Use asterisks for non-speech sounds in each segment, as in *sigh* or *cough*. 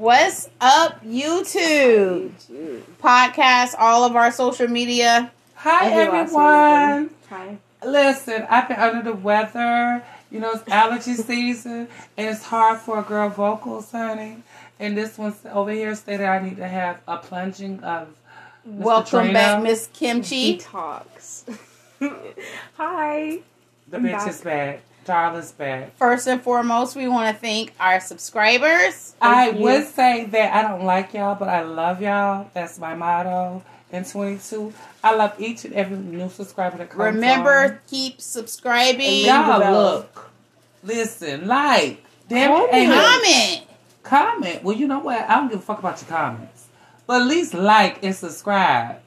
What's up, YouTube? Podcast, all of our social media. Hi Every last one of everyone. Hi. Listen, I've been under the weather. You know, it's allergy *laughs* season, and it's hard for a girl vocals, honey. And this one's over here stated I need to have a plunging of. Mr. Welcome Drano. back, Miss Kimchi. Detox. *laughs* Hi. The I'm bitch back. is back. Darla's back. First and foremost, we want to thank our subscribers. I you. would say that I don't like y'all, but I love y'all. That's my motto in 22. I love each and every new subscriber that comes Remember, on. keep subscribing. And y'all look, listen, like, damn Comment. Comment. Comment. Well, you know what? I don't give a fuck about your comments. But at least like and subscribe.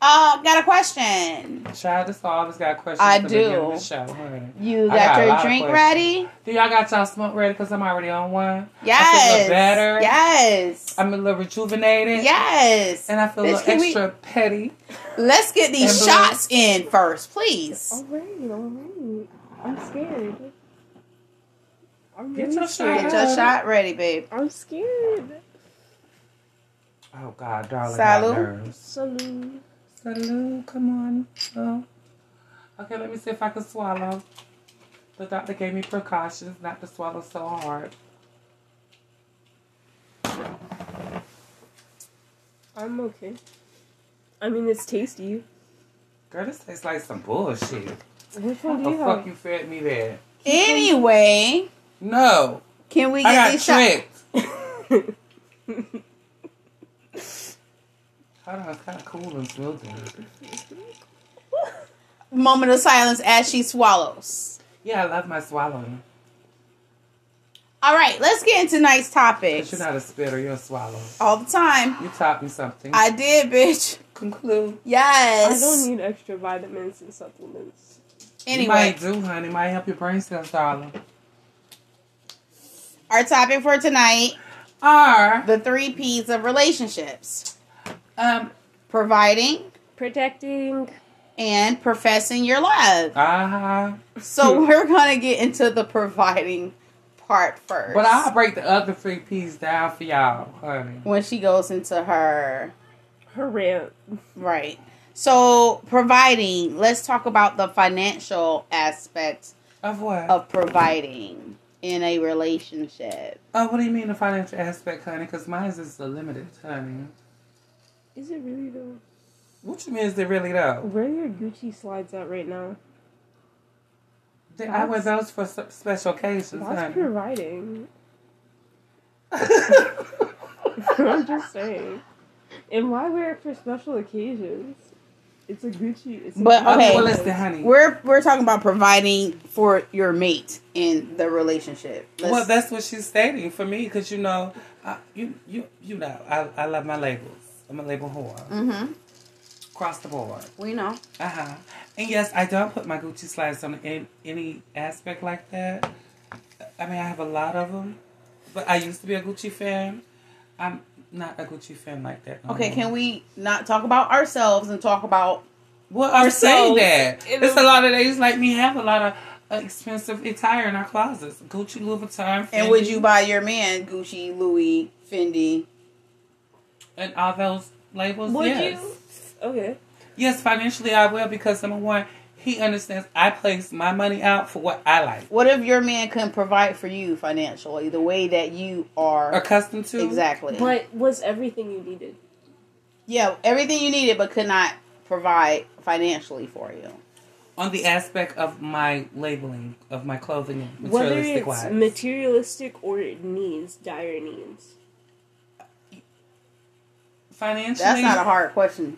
Uh, got a question. Child, this always got questions. I at the beginning do. of the show, honey. You got, got your drink ready? Do y'all got y'all smoke ready? Because I'm already on one. Yes. I feel a little better. Yes. I'm a little rejuvenated. yes. And I feel a little can we- extra petty. Let's get these And shots in first, please. All right, all right. I'm scared. I'm Get really your scared. Get your shot ready, babe. I'm scared. Oh, God, darling. Salud. got nerves. Salute. Salud. Come on. Oh. Okay, let me see if I can swallow. The doctor gave me precautions not to swallow so hard. I'm okay. I mean, it's tasty. Girl, this tastes like some bullshit. Which one do The you fuck have? you fed me that? Anyway, No. can we I get got these shots? *laughs* tricked. Hold on, it's kind of cool and smooth. *laughs* Moment of silence as she swallows. Yeah, I love my swallowing. All right, let's get into tonight's topic. But you're not a spitter, you're a swallow. All the time. You taught me something. I did, bitch. *laughs* conclude. Yes. I don't need extra vitamins and supplements. You Anyway, might do, honey. Might help your brain cells, darling. our topic for tonight: are the three P's of relationships: um, providing Protecting. and professing your love. uh-huh. So *laughs* we're gonna get into the providing part first. But I'll break the other three P's down for y'all, honey. when she goes into her Her rant. right. So providing. Let's talk about the financial aspect Of what? of providing in a relationship. Oh, what do you mean the financial aspect, honey? Because mine is just limited, honey. Is it really though? What you mean is it really though? Where are your Gucci slides at right now? They- I wear That's- those for special occasions, That's honey. providing. *laughs* I'm just saying. And why wear it for special occasions? It's a Gucci. It's a But, Gucci okay. Well, slide. listen, honey. We're we're talking about providing for your mate in the relationship. Let's- Well, that's what she's stating for me, because you know, I, you you you know, I, I love my labels. I'm a label whore Mm-hmm. across the board. We know. Uh huh. And yes, I don't put my Gucci slides on in any aspect like that. I mean, I have a lot of them, but I used to be a Gucci fan. I'm not a Gucci fan like that. no Okay, more. can we not talk about ourselves and talk about Well, I'm saying that it's a- lot of days like me have a lot of expensive attire in our closets. Gucci, Louis Vuitton, and would you buy your man Gucci, Louis, Fendi? And all those labels? Would yes. you? Okay. Yes, financially I will because number one, he understands I place my money out for what I like, What if your man couldn't provide for you financially the way that you are accustomed to. exactly? But was everything you needed? yeah, everything you needed, but could not provide financially for you. On the aspect of my labeling of my clothing, Whether it's wise. materialistic or it needs, dire needs. Financially, That's not a hard question.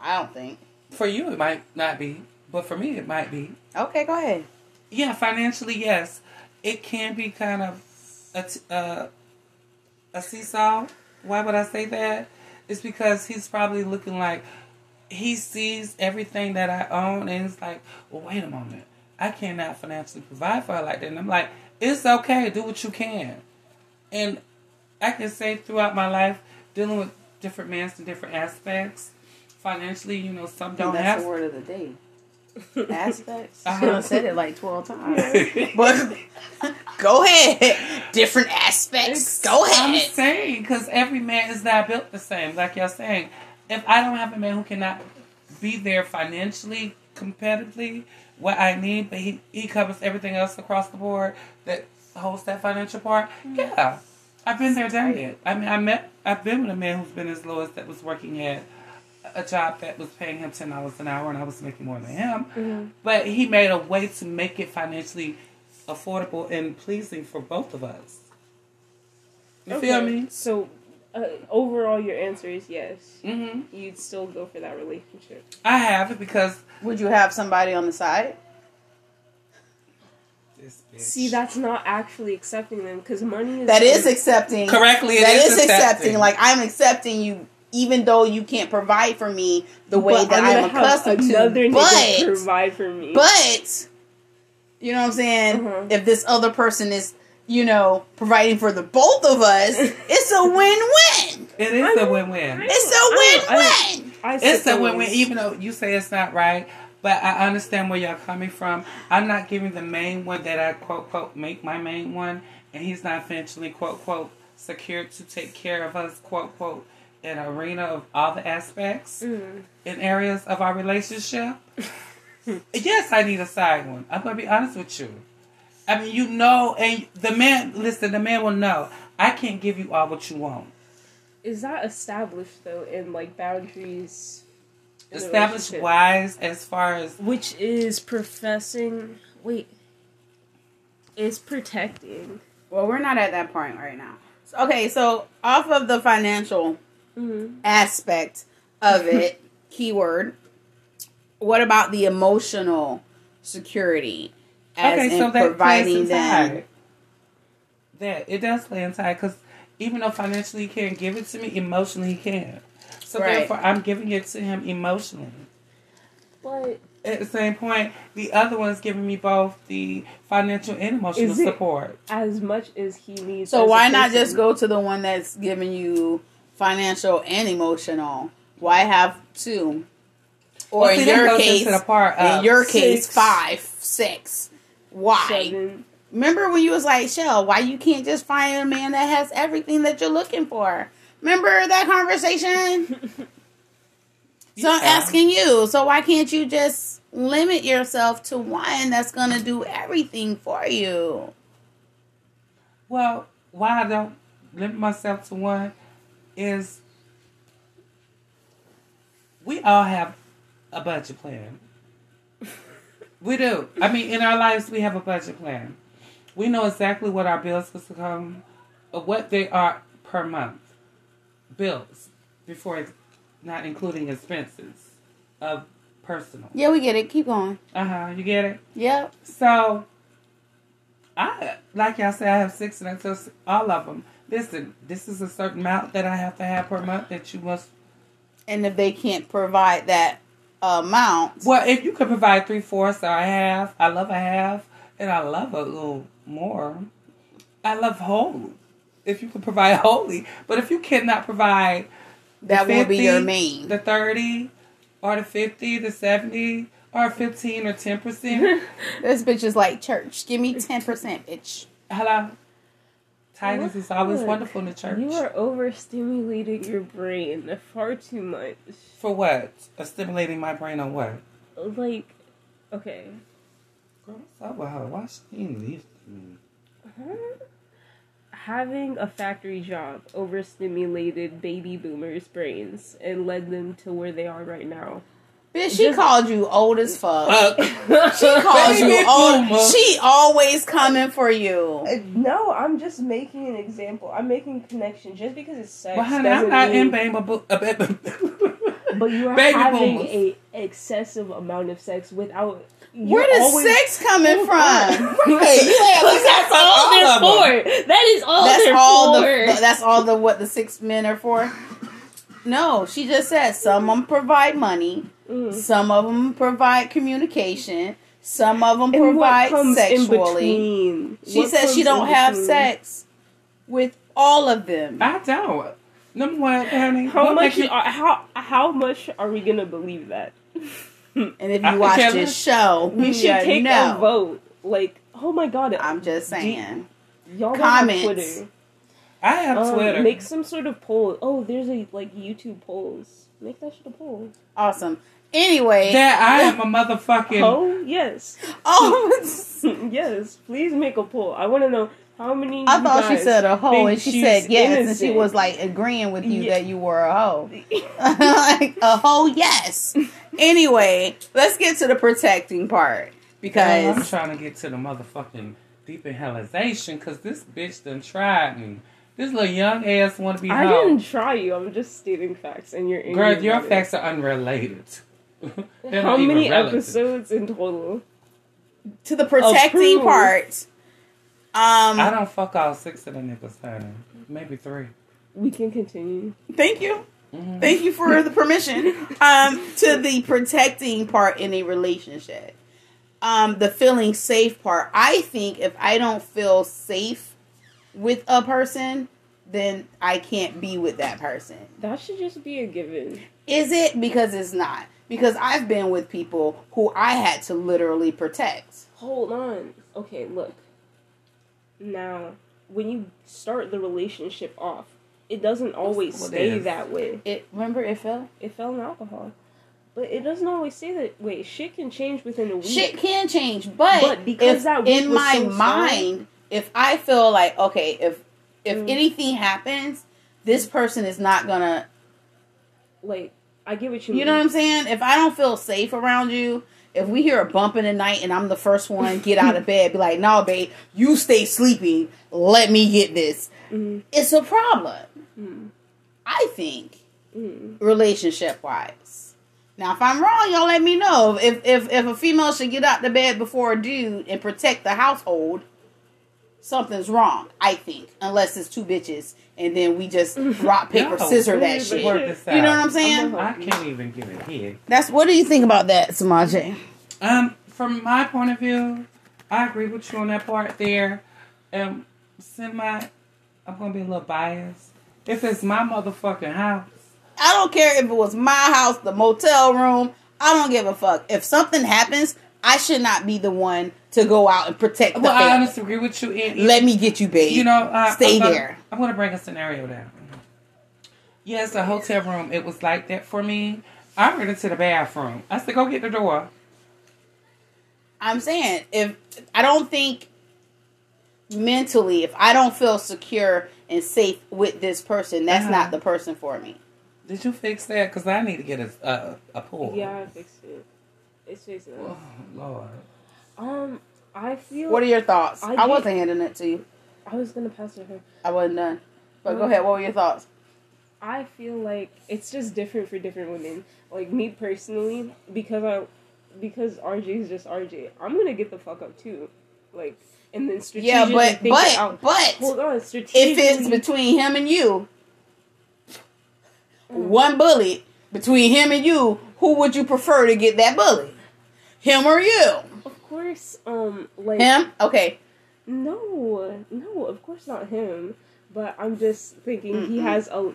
I don't think. for you it might not be, but for me it might be. Okay, go ahead. Yeah, financially, yes, it can be kind of a t- uh, a seesaw. Why would I say that? It's because he's probably looking like he sees everything that I own, and it's like, well, wait a moment, I cannot financially provide for her like that. And I'm like, it's okay, do what you can. And I can say throughout my life, dealing with different men in different aspects, financially, you know, some don't that's have the word of the day. *laughs* Aspects. Uh-huh. I said it like twelve times. *laughs* But *laughs* go ahead. Different aspects. Go ahead. I'm saying because every man is not built the same. Like y'all saying, if I don't have a man who cannot be there financially, competitively, what I need, but he he covers everything else across the board that holds that financial part. Yeah, I've been there, done it. I mean, I met, I've been with a man who's been as low as that was working at a job that was paying him ten dollars an hour, and I was making more than him. But he made a way to make it financially affordable and pleasing for both of us. You feel me? So, uh, overall, your answer is yes. hmm You'd still go for that relationship. I have it because Would you have somebody on the side? This bitch. See, that's not actually accepting them because money is That is accepting. correctly. It That is is accepting. Like I'm accepting you, even though you can't provide for me the way But that I'm I'm, gonna have accustomed another to. nigga But provide for me. But you know what I'm saying? Mhm. If this other person is, you know, providing for the both of us, *laughs* it's a win-win. it is I a know. win-win. It's a win-win. I It's a win-win, even though you say it's not right. But I understand where y'all coming from. I'm not giving the main one that I quote quote make my main one, and he's not financially quote quote secured to take care of us quote quote in an arena of all the aspects Mm. in areas of our relationship. *laughs* yes, I need a side one. I'm gonna be honest with you. I mean, you know, and the man. Listen, the man will know. I can't give you all what you want. Is that established though in like boundaries? In a Established wise as far as Which is professing. Wait. Is protecting. Well, we're not at that point right now. So, okay, so off of the financial Mm-hmm. aspect of it, *laughs* keyword. What about the emotional security? As okay, in so that providing plays them. inside. That it does play inside because even though financially he can't give it to me, emotionally he can. So Right. therefore, I'm giving it to him emotionally. But At the same point, the other one's giving me both the financial and emotional support. as much as he needs. So why not just go to the one that's giving you financial and emotional? Why have two? Or Well, see, in your case, into the part in your case, six. five, six. Why? seven? Remember when you was like, Shell, why you can't just find a man that has everything that you're looking for? Remember that conversation? *laughs* So I'm asking you, so why can't you just limit yourself to one that's gonna do everything for you? Well, why I don't limit myself to one is we all have a budget plan. *laughs* we do. I mean, in our lives, we have a budget plan. We know exactly what our bills are to come, or what they are per month. Bills, before not including expenses of personal. Yeah, we get it. Keep going. Uh huh. You get it? Yep. So, I like y'all say I have six, and I tell all of them, listen, this is a certain amount that I have to have per month that you must. And if they can't provide that amount, Well, if you could provide three fourths or a half, I love a half, and I love a little more. I love whole. If you could provide *laughs* holy, but if you cannot provide that the will be your main. the thirty, or the fifty, the seventy, or fifteen or ten percent. *laughs* This bitch is like church. Give me ten percent, bitch. Hello. Tithes is always Look, wonderful in the church. You are overstimulating your brain far too much. For what? Uh, stimulating my brain on what? Like, okay. Girl, what's up with her? Why she ain't listening? Having a factory job overstimulated baby boomers' brains and led them to where they are right now. Bitch, she Just- called you old as fuck. Uh, *laughs* she calls you old. boomer. She always coming for you. No, I'm just making an example. I'm making a connection. Just because it's sex well, honey, I'm not in baby bo- uh, baby. But you are *laughs* Baby having boomers. a excessive amount of sex without. Where does always- sex coming from? on. Hey, *laughs* you ain't Because that's all all they're of for. That is all that's they're all for. the that's all the what the six men are for. No, she just said some of them provide money, Mm. some of them provide communication, some of them And what provide comes sexually. between? She What says she don't have sex with all of them. I don't. Number one, honey. How much? you- Are, how how much are we gonna believe that? *laughs* And if you *laughs* watch can't this listen. show, We should you take know. a vote. Like, oh my god, I'm just saying. y'all don't comments. have Twitter. I have Um, Twitter. Make some sort of poll. Oh, there's a like YouTube polls. Make that shit a poll. Awesome. Anyway. that I am a *laughs* motherfucking. Oh yes, oh, *laughs* yes. Please make a poll. I want to know how many. I you thought she said a hoe, and she she's said yes, and she was like agreeing with you Yeah. that you were a hoe. *laughs* like a hoe, yes. Anyway, let's get to the protecting part Girl, I'm trying to get to the motherfucking deep inhalation because this bitch done tried me. This little young ass want to be I hoe. didn't try you. I'm just stating facts, and you're Girl, your about facts are unrelated. *laughs* How many relative. episodes in total? to the protecting Approve. part. Um, I don't fuck all six of the niggas, honey. Maybe three. We can continue. thank you. Mhm. Thank you for the permission. Um, to the protecting part in a relationship. Um, the feeling safe part. I think if I don't feel safe with a person, then I can't be with that person. That should just be a given. Is it? Because it's not. Because I've been with people who I had to literally protect. Hold on. Okay, look. Now, when you start the relationship off, it doesn't always what stay is? that way. It remember it fell? It fell in alcohol. But it doesn't always stay that way. Shit can change within a week. Shit can change, but, But because if that week in was my so strong- mind, if I feel like okay, if if Mm. anything happens, this person is not gonna. Like, I get what you mean. You know what I'm saying? If I don't feel safe around you, if we hear a bump in the night and I'm the first one get out of bed, be like, "No, babe, you stay sleeping. Let me get this." Mhm. It's a problem. Mm. I think Mm. relationship wise. Now, if I'm wrong, y'all let me know. If if if a female should get out the bed before a dude and protect the household, something's wrong. I think, unless it's two bitches and then we just *laughs* rock paper Y'all scissor that shit. Work this You know what. I'm saying? I can't even give it here. That's what do you think about that, Samaje? Um, from my point of view, I agree with you on that part there. Um, semi, I'm gonna be a little biased. If it's my motherfucking house, I don't care if it was my house, the motel room. I don't give a fuck. If something happens, I should not be the one to go out and protect the well, I family. honestly agree with you. And, Let me get you, babe. you know, uh, stay I'm gonna, there. I'm gonna bring a scenario down. Yes, a hotel room. It was like that for me. I ran into the bathroom. I said, "Go get the door." I'm saying if I don't think mentally, if I don't feel secure and safe with this person, that's Uh-huh. not the person for me. Did you fix that? Because I need to get a a, a pool. Yeah, I fixed it. It's fixed Oh. Lord. Um, I feel. What are your thoughts? I I, wasn't handing it to you. I was gonna pass it to her. I wasn't done. But go Um, ahead. What were your thoughts? I feel like it's just different for different women. Like me personally, because I, because RJ is just RJ. I'm gonna get the fuck up too, like, and then strategically Yeah, but think it but out. but Hold on, strategically. if it's between him and you, one bullet between him and you, who would you prefer to get that bullet? Him or you? of course, um, like Him? Okay. No, no, of course not him. But I'm just thinking he Mm-mm. has a.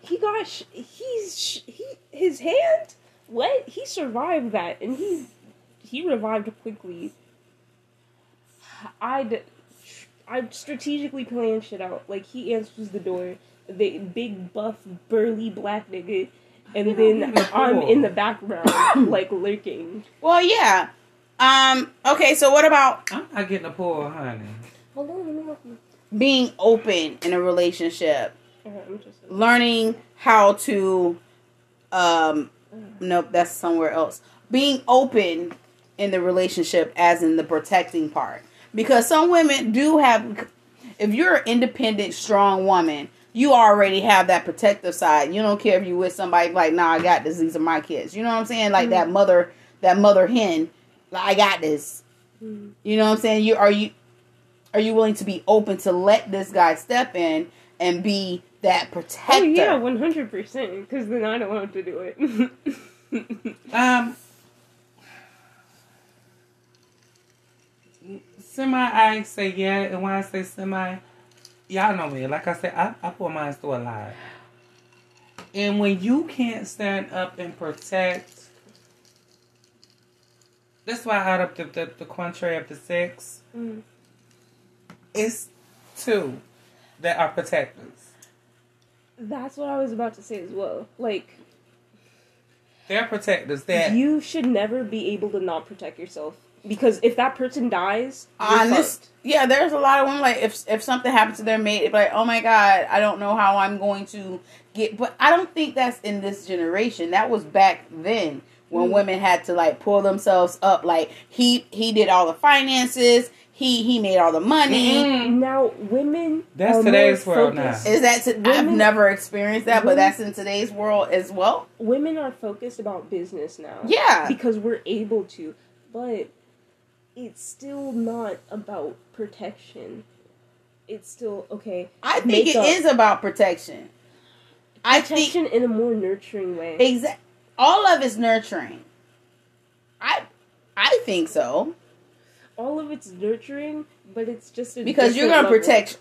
He got. Sh- he's. Sh- he. His hand. What? He survived that, and he. He revived quickly. I'd. I'd strategically plan shit out. Like he answers the door, the big buff burly black nigga, and then I'm in the background *coughs* like lurking. Well, yeah. Um. Okay. So what about I'm not getting a pool, honey. Hold on, let me help you. being open in a relationship? Alright, learning how to um nope that's somewhere else being open in the relationship as in the protecting part because some women do have if you're an independent strong woman you already have that protective side. You don't care if you with somebody like nah i got this. These are my kids. You know what i'm saying? Like that mother that mother hen like, i got this. Mm. you know what i'm saying? You are you are you willing to be open to let this guy step in and be that protector Oh yeah, one hundred percent. Because then I don't want to do it. *laughs* Um, semi, I say yeah, and when I say semi, y'all know me. Like I said, I, I put mine through a lot. And when you can't stand up and protect That's why out of the the, the contrary of the six, Mm. it's two that are protectors. That's what I was about to say as well. Like They're protectors. That you should never be able to not protect yourself because if that person dies, honest. fucked. Yeah, there's a lot of women like if if something happens to their mate, it'd be like, oh my god, I don't know how I'm going to get. But I don't think that's in this generation. That was back then when Mm. women had to like pull themselves up. Like he he did all the finances. He he made all the money. Mm-mm. Now women That's are today's more world now. Is that to, I've never experienced that, but that's in today's world as well. Women are focused about business now. Yeah. because we're able to, but it's still not about protection. It's still okay. I think it is about protection. I think protection in a more nurturing way. exact. All of it's nurturing. I I think so All of it's nurturing, but it's just because you're gonna level. protect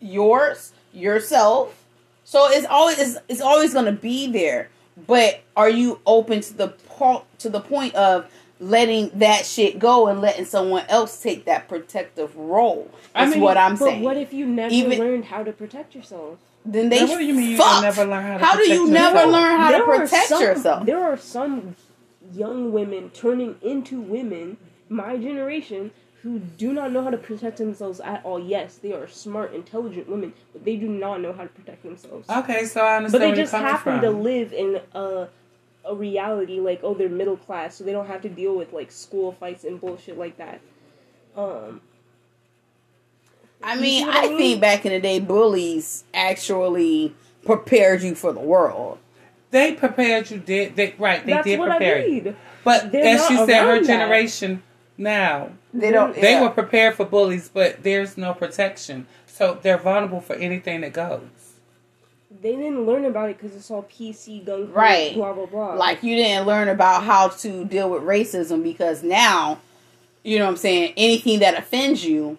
yours yourself. So it's always it's, it's always gonna be there. But are you open to the po- to the point of letting that shit go and letting someone else take that protective role? I That's mean, what I'm saying. But saying. what if you never Even- learned how to protect yourself? then they Now, what do you mean you never learn how to How do protect you yourself? never learn how to There are protect some- yourself? There are some young women turning into women, my generation, who do not know how to protect themselves at all. Yes, they are smart, intelligent women, but they do not know how to protect themselves. Okay, so I understand but they where you're just happen from. to live in a a reality like oh they're middle class, so they don't have to deal with like school fights and bullshit like that. Um, I mean, I, I mean? think back in the day, bullies actually prepared you for the world. They prepared you. Did they? Right, they that's did what I prepare you. But They're as not she said, her around that. generation now They don't. they yeah. were prepared for bullies, but there's no protection, so they're vulnerable for anything that goes. They didn't learn about it because it's all PC gun Right. blah blah blah. like you didn't learn about how to deal with racism because now, you know what I'm saying. Anything that offends you,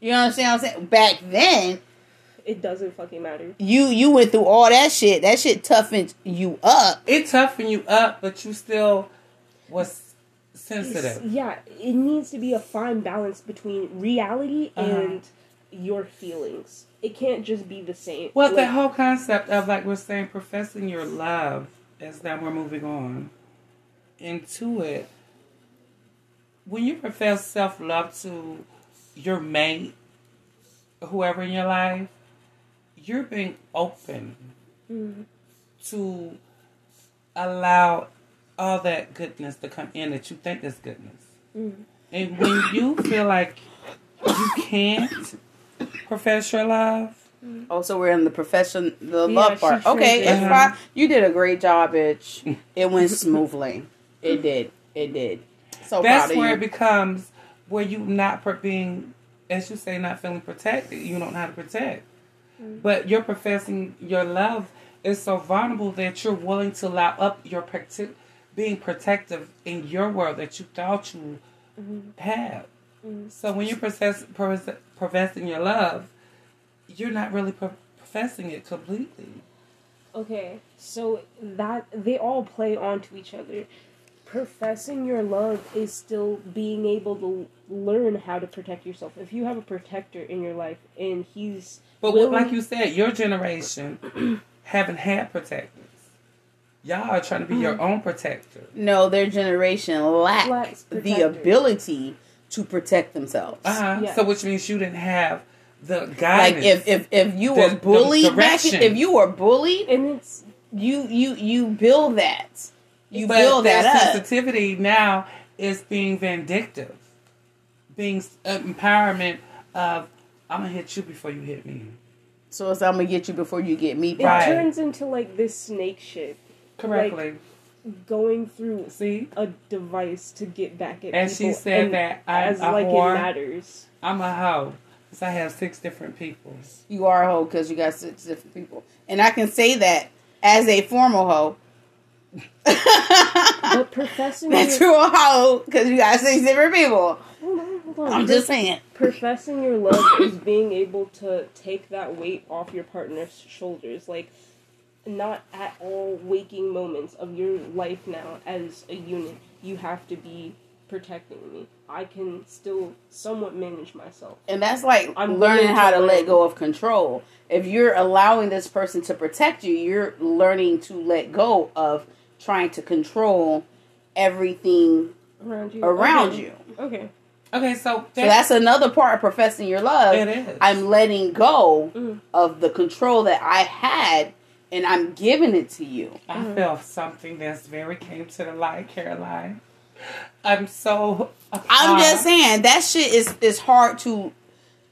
you understand what I'm saying. Back then, it doesn't fucking matter. you you went through all that shit. That shit toughened you up. It toughened you up, but you still was It's- sensitive. yeah, it needs to be a fine balance between reality Uh-huh. and your feelings. It can't just be the same. Well, the whole concept of like we're saying professing your love as now we're moving on into it. When you profess self love to your mate, whoever in your life, you're being open mm, to allow all that goodness to come in that you think is goodness. mm. And when you feel like you can't profess your love, Oh, so we're in the profession, the Yeah, love she part. Okay, transitioned. it's fine. You did a great job, bitch. It went *laughs* smoothly. It did. It did. So that's proud of where you. it becomes where you not per- being, as you say, not feeling protected. You don't know how to protect, Mm. but you're professing your love is so vulnerable that you're willing to allow up your protect, being protective in your world that you thought you Mm-hmm. had. So when you're profess, profess, professing your love, you're not really pro- professing it completely. Okay, so that they all play onto each other. Professing your love is still being able to learn how to protect yourself. If you have a protector in your life and he's But willing, what, like you said, your generation *clears throat* haven't had protectors. Y'all are trying to be your mm-hmm. own protector. no, their generation lacked Lacks the ability to protect themselves. Uh-huh. Yeah. So which means you didn't have the guidance. Like if if if you The- were bullied back, if you were bullied, and it's you you you build that. You but build their that up. sensitivity now is being vindictive, being uh, empowerment of I'm gonna hit you before you hit me. So it's I'm gonna get you before you get me. it Right. turns into like this snake shit, Correctly. Going through See, a device to get back at and she said and that I'm as a like whore. it matters. I'm a hoe. Because I have six different people. You are a hoe because you got six different people, and I can say that as a formal hoe. *laughs* But professing that your, you're a hoe because you got six different people. hold on, hold on. I'm just saying. professing your love is being able to take that weight off your partner's shoulders like not at all waking moments of your life now as a unit you have to be protecting me. I can still somewhat manage myself. And that's like I'm learning how to to let go of control. If you're allowing this person to protect you, you're learning to let go of trying to control everything Around you. around Okay. you. Okay. Okay, so, So that's another part of professing your love. It is. I'm letting go Mhm. of the control that I had and I'm giving it to you. I feel something that's very came to the light, Caroline. I'm so. I'm uh, just saying that shit is is hard to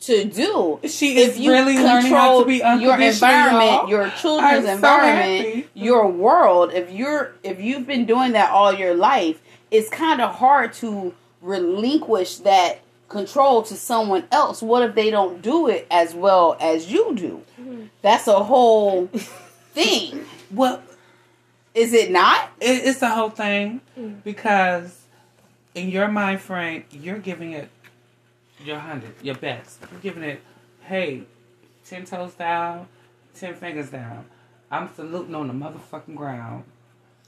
to do. She is you really learning how to be control your environment, y'all. your children's I'm environment, happy. your world, if you're if you've been doing that all your life, it's kind of hard to relinquish that control to someone else. What if they don't do it as well as you do? Mm-hmm. That's a whole thing. What is it not? it, it's the whole thing mm. because in your mind frame, you're giving it your hundred, your best. You're giving it, hey, ten toes down, ten fingers down. I'm saluting on the motherfucking ground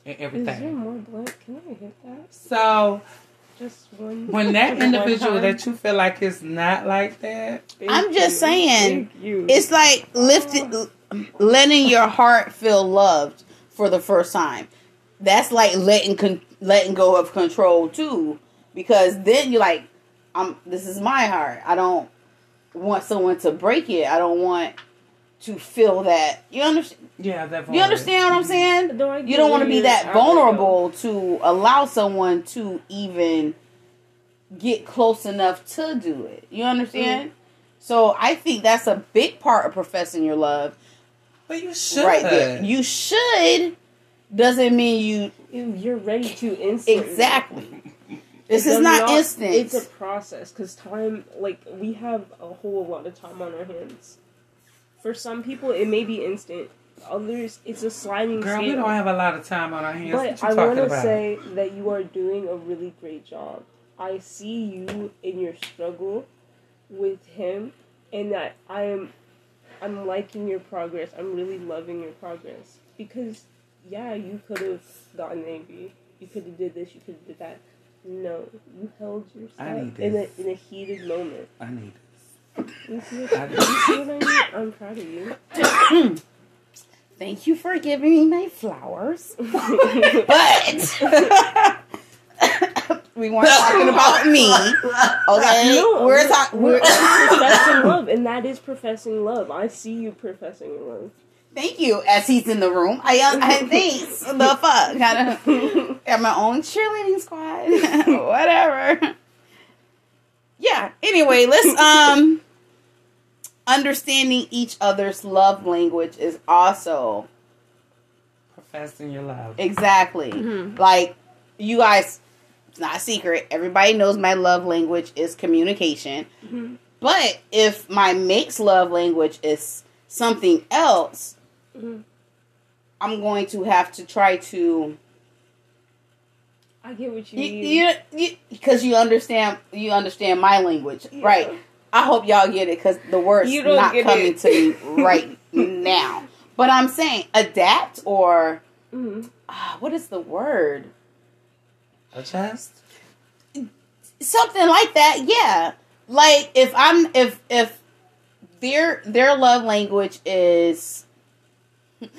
and everything. Is there everything. more blood? Can I hit that? So Just one. when that *laughs* individual that you feel like is not like that, I'm just you. saying, Thank you. It's like lifting, letting your heart feel loved for the first time. That's like letting con- letting go of control too, because then you're like, I'm. This is my heart. I don't want someone to break it. I don't want to feel that. You understand? yeah, that You understand what I'm saying? No, You don't want to be that vulnerable to allow someone to even get close enough to do it. You understand? So I think that's a big part of professing your love But you should. right there. You should doesn't mean you though. You're ready to instantly. exactly. *laughs* This is does not, instant. It's a process because time, like we have a whole lot of time on our hands. For some people, it may be instant. Others, it's a sliding Girl, scale. we don't have a lot of time on our hands. But what you I want to say that you are doing a really great job. I see you in your struggle with him, and that I am, I'm liking your progress. I'm really loving your progress because, yeah, you could have gotten angry. You could have did this. You could have did that. No, you held I yourself need in a this. in a heated moment. I need this. You see, what, I you see what I mean? I'm proud of you. Thank you for giving me my flowers. *laughs* but we weren't talking about *laughs* me. Okay? No, we're talking We're we're *laughs* professing love, and that is professing love. I see you professing love. Thank you. As he's in the room, I I *laughs* thanks. the fuck, kind of got my own cheerleading squad. Whatever. Yeah. Anyway, let's um understanding each other's love language is also Professing your love. exactly Mhm. like you guys. It's not a secret. Everybody knows my love language is communication. Mhm. But if my mate's love language is something else, Mhm. I'm going to have to try to I get what you you mean. you because you, understand you understand my language, Yeah. right? I hope y'all get it because the word's You don't coming it. to me *laughs* right now. But I'm saying adapt or Mhm. ah, what is the word? Adjust. Something like that. Yeah, like if I'm if if their their love language is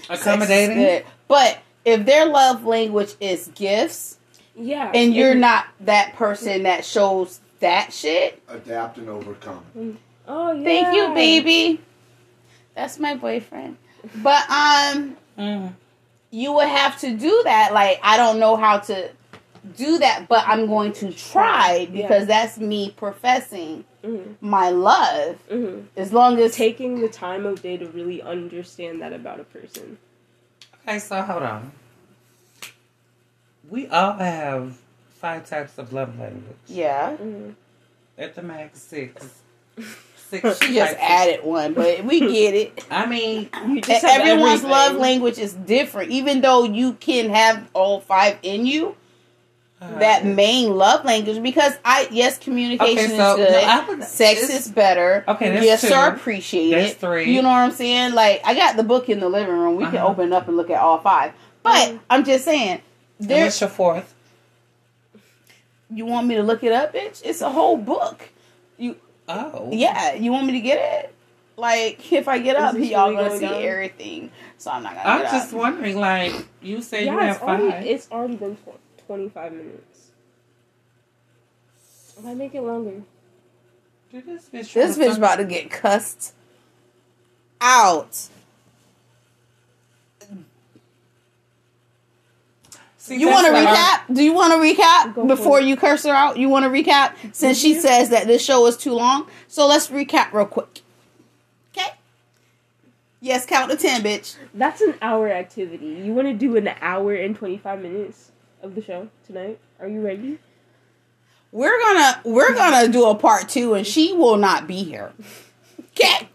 Accommodating. Sex good. But if their love language is gifts Yeah, and you're not that person that shows that shit, Adapt and overcome. Oh yeah. thank you, baby. That's my boyfriend. But um Mm. you would have to do that. Like I don't know how to do that, but I'm going to try because that's me professing hmm my love. hmm As long as Taking the time of day to really understand that about a person. Okay, so hold on. We all have five types of love language. yeah. hmm At the max, six. *laughs* Six. She just types. added one, but we *laughs* get it. I mean, You just everyone's everything. love language is different. Even though you can have all five in you, that main love language because I yes, communication Okay, so, is good. no, I would- Sex is better. Okay, yes gifts two. are appreciated. That's three. You know what I'm saying? Like I got the book in the living room. We can Uh-huh. open up and look at all five. But Mhm. I'm just saying there's what's your fourth? You want me to look it up, bitch? It's a whole book. You Oh. yeah, you want me to get it? Like if I get up, this y'all really gonna see down? everything. So I'm not gonna. I'm get just up. wondering, like, you say you have it's already, five. it's already been tw- 25 minutes. Why make it longer? Dude, this bitch, This trying bitch about to get cussed out. See, You want to why our- recap? Do you want to recap Go before you curse her out? You want to recap since she Mhm. says that this show is too long? So let's recap real quick. Okay. Yes, count to ten, bitch. That's an hour activity. You want to do an hour and 25 minutes of the show tonight? Are you ready? We're gonna we're gonna do a part two, and she will not be here. *laughs* Okay.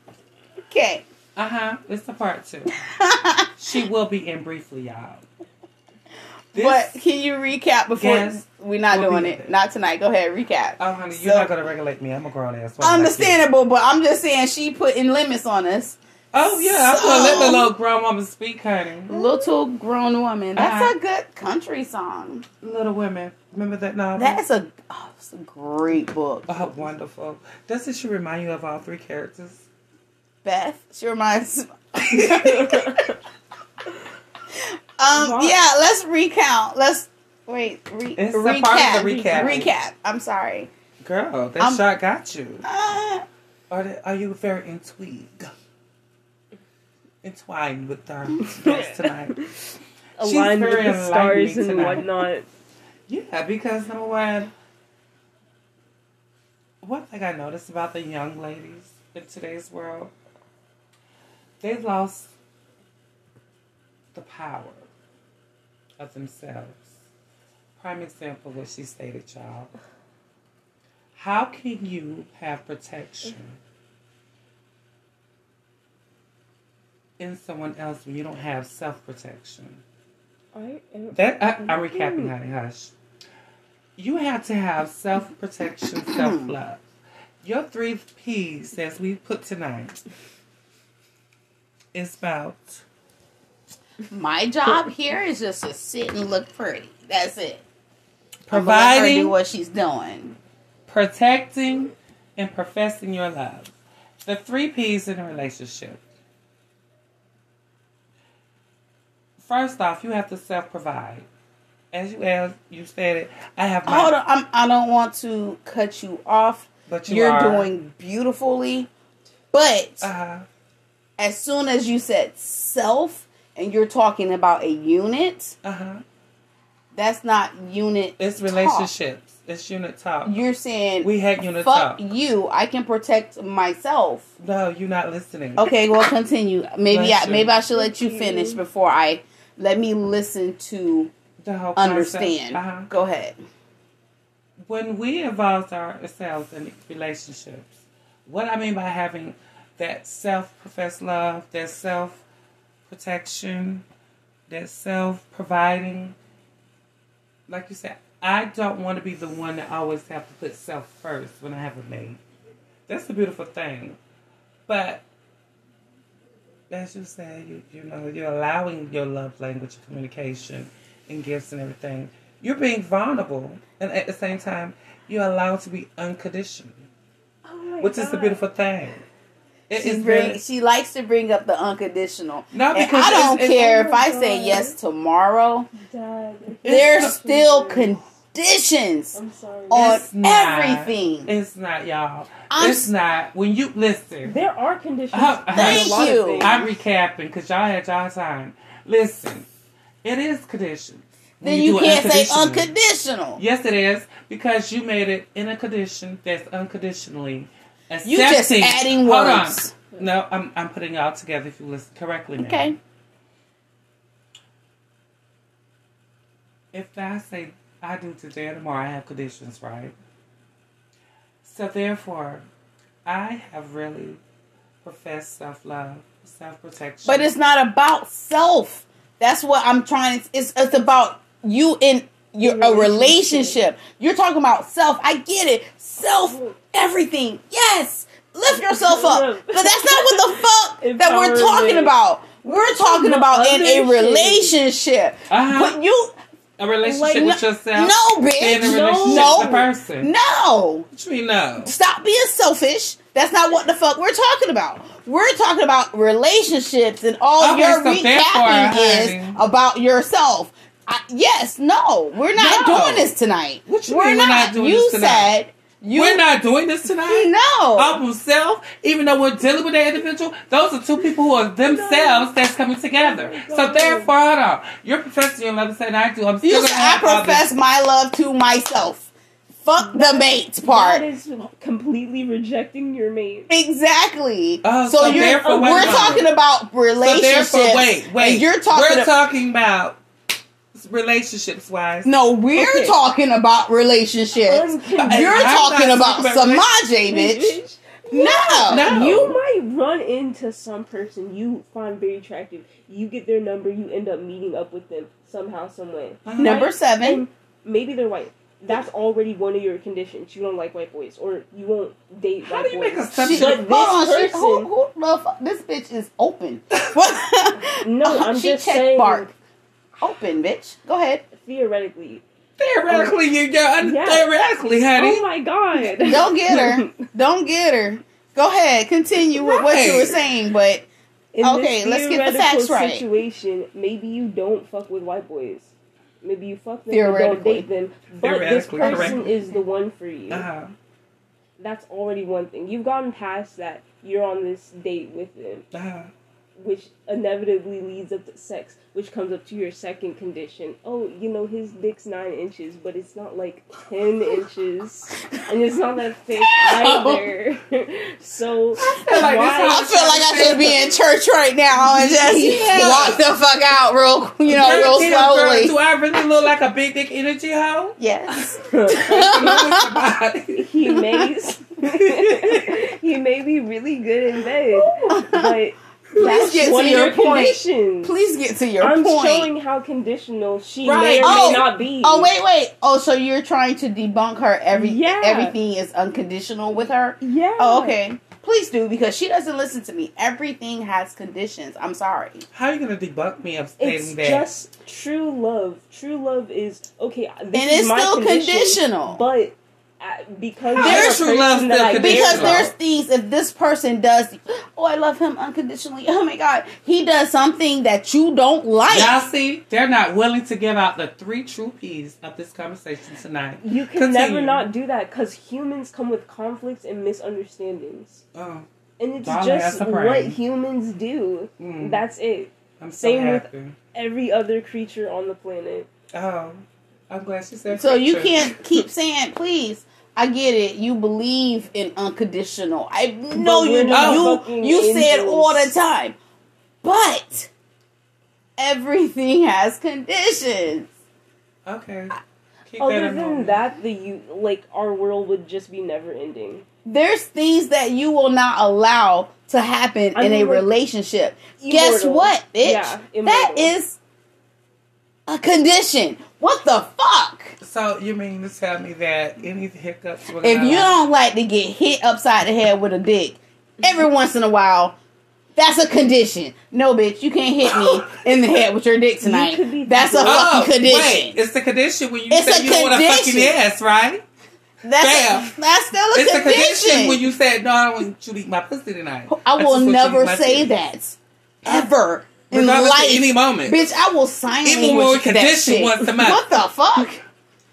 Okay. Uh-huh. It's the part two. *laughs* she will be in briefly, y'all. This, but can you recap before we're not doing be it? Not tonight. Go ahead, recap. oh, honey, you're So- not gonna regulate me. I'm a grown ass. woman like. Understandable, but I'm just saying she putting limits on us. Oh yeah, I'm gonna let the little grown woman speak, honey. Little grown woman. That's Uh-huh. a good country song. Little Women. Remember that novel? That's a oh, a great book. oh, wonderful. Doesn't she remind you of all three characters? Beth, she reminds. *laughs* um, What? yeah, let's recount. Let's wait. Re- It's recap. part of the recap. Recap. I'm sorry. Girl, that shot got you. Uh, Are, they, are you very intrigued? Entwined with our *laughs* guest tonight. *laughs* Aligned with the stars and tonight. whatnot. Yeah, because number one, one thing I noticed about the young ladies in today's world, they've lost the power of themselves. Prime example, what she stated, y'all. How can you have protection in someone else when you don't have self protection? I am- That I, I'm mm-hmm. recapping, honey. Hush. You have to have self protection, *clears throat* self love. Your three P's, as we put tonight, is about my job here is just to sit and look pretty. That's it. I'm gonna let her do providing, what she's doing. protecting, and professing your love. The three P's in a relationship. First off, you have to self provide. As you as you stated, I have my Hold on, I'm, I don't want to cut you off. but you You're are, doing beautifully, but uh, as soon as you said self and you're talking about a unit, uh-huh. that's not unit. It's talk. relationships. It's unit talk. You're saying We had unit fuck talk. you. I can protect myself. No, you're not listening. Okay, well continue. Maybe Bless I, you. maybe I should let you finish before I let me listen to The whole understand. Uh-huh. Go ahead. When we involve ourselves in relationships, what I mean by having that self-professed love, that self-protection, that self-providing, like you said, I don't want to be the one that always have to put self first when I have a mate. That's a beautiful thing. But as you said, you you know, you're allowing your love language of communication and gifts and everything. You're being vulnerable and at the same time you're allowed to be unconditional. Oh my Which is the beautiful thing. It She bring, very she likes to bring up the unconditional. No, And because I don't it's- it's- care Oh if my I say yes tomorrow. Dad. There's still still conditions I'm sorry. on It's not. everything. It's not, y'all. I'm it's not. When you listen, there are conditions. Uh, thank a lot of you. I'm recapping because y'all had y'all time. Listen, it is conditions. Then you, do it can't say unconditional. Yes, it is because you made it in a condition that's unconditionally accepting. You just adding Hold words. on. No, I'm I'm putting it all together. If you listen correctly, now. Okay. If I say I do today and tomorrow, I have conditions, right? So therefore, I have really professed self love, self protection. But it's not about self. That's what I'm trying to. It's it's about you in your a relationship. You're talking about self. I get it. Self everything. Yes. Lift yourself up. But that's not what the fuck *laughs* that we're talking about. We're talking about in a relationship. Uh-huh. But you A relationship Like, with yourself. No, Stay in a bitch. relationship No. with the person. No. What do you mean no? Stop being selfish. That's not what the fuck we're talking about. We're talking about relationships and all Okay, you're so recapping is about yourself. I, yes, no, we're not No. doing this tonight. What you we're mean we're not doing you this tonight? said you We're not doing this tonight. no. Of himself, even though we're dealing with that individual, those are two people who are themselves that's coming together. So God. therefore, hold on. You're professing your love the same I do. I'm still you gonna I have this- profess my love to myself. Fuck the mate part. That is completely rejecting your mate. Exactly. Oh, so, so you're therefore, wait we're talking about So relationships. therefore, wait, wait. and you're talking. We're a- talking about relationships wise. no, we're Okay. talking about relationships. Unconditional. You're I'm talking about talking about Samaje, bitch. *laughs* Bitch. No. No. You might run into some person you find very attractive. You get their number, you end up meeting up with them somehow, some way. Uh-huh. Number seven. And maybe they're white. That's already one of your conditions. You don't like white boys, or you won't date white. How white do you make boys. assumptions? She, But hold this on, she, person- who, who? This bitch is open. *laughs* *laughs* No, I'm she just checked saying- Bark. Open, bitch. Go ahead. Theoretically. Theoretically, you yeah, Yeah. theoretically, honey. Oh my god! *laughs* Don't get her. *laughs* Don't get her. Go ahead. Continue with what you were saying, but In Okay, let's get the theoretical facts right. Situation, maybe you don't fuck with white boys. Maybe you fuck them, but don't Theoretically. date them. But this person correct. is the one for you. Uh-huh. That's already one thing. You've gotten past that. You're on this date with them, Uh-huh. Which inevitably leads up to sex, which comes up to your second condition. Oh, you know his dick's nine inches, but it's not like ten *laughs* inches, and it's not that thick either. *laughs* so like why? this I feel like I should be in church right now and just *laughs* Yeah. walk the fuck out real, you know, Girl, real damn, girl, slowly. do I really look like a big dick energy hoe? Yes. He may he may be really good in bed, but that's get to your your point. Please get to your point. I'm showing how conditional she Right. may or Oh. may not be. Oh wait, wait. Oh, so you're trying to debunk her? Every Yeah. everything is unconditional with her. yeah. Oh, okay. Please do because she doesn't listen to me. Everything has conditions. I'm sorry. How are you gonna debunk me of stating It's that? just true love. True love is okay. This And is it's my still condition, conditional. but uh, because there's is true love still I care Because there's about- things if this person does oh I love him unconditionally. Oh my god. He does something that you don't like. Y'all see, they're not willing to give out the three true P's of this conversation tonight. you can Continue. never not do that because humans come with conflicts and misunderstandings. Oh, And it's Darling, just what humans do. mm, That's it. I'm so same with- Every other creature on the planet. Oh, I'm glad she said. So you can't *laughs* keep saying, please. I get it. You believe in unconditional. I know you we're do. You you say it angels. all the time, but everything has conditions. Okay. Keep Other in than that, the you like our world would just be never ending. There's things that you will not allow to happen I in a mean, like, relationship. Guess what, bitch? Yeah, that immortal. is a condition. What the fuck? So you mean to tell me that any hiccups? If you don't like to get hit upside the head with a dick every once in a while, that's a condition. No, bitch, you can't hit me *laughs* in the head with your dick tonight. That's a Oh, fucking condition. Wait, it's the condition when you It's say you don't want a fucking ass, right? That's a, that's still a condition. It's a condition. condition when you said no, I don't want you to eat my pussy tonight. I will never say that ever Regardless life. of any moment. Bitch, I will sign Even language when we condition shit. once a month. What the fuck?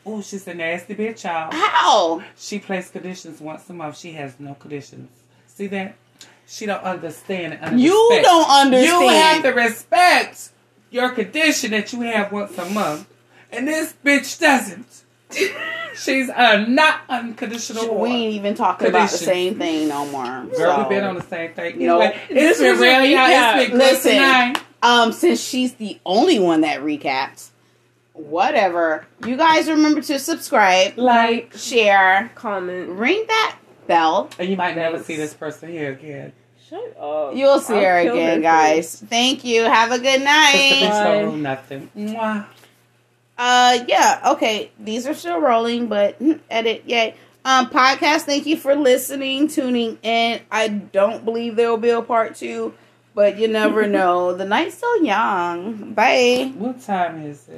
Oh, she's a nasty bitch, y'all. How? She plays conditions once a month. She has no conditions. See that? She don't understand it. You don't understand. You have to respect your condition that you have once a month, and this bitch doesn't. *laughs* She's a not unconditional. we ain't even talking about the same thing no more. Girl, so. we've been on the same thing. No. Anyway, This it's been is a real, y'all. It's been good Listen. tonight. Um, since she's the only one that recaps, whatever. You guys remember to subscribe, Like, share, comment. ring that bell. And you might never see this person here again. Shut up. You'll see I'll her again, her guys. Thank you. Have a good night. bitch Bye. nothing. Mwah. Uh, yeah. Okay, these are still rolling, but *laughs* edit. Yay. Um, podcast. Thank you for listening, tuning in. I don't believe there will be a part two, but you never *laughs* know. The night's still young. Bye. What time is it?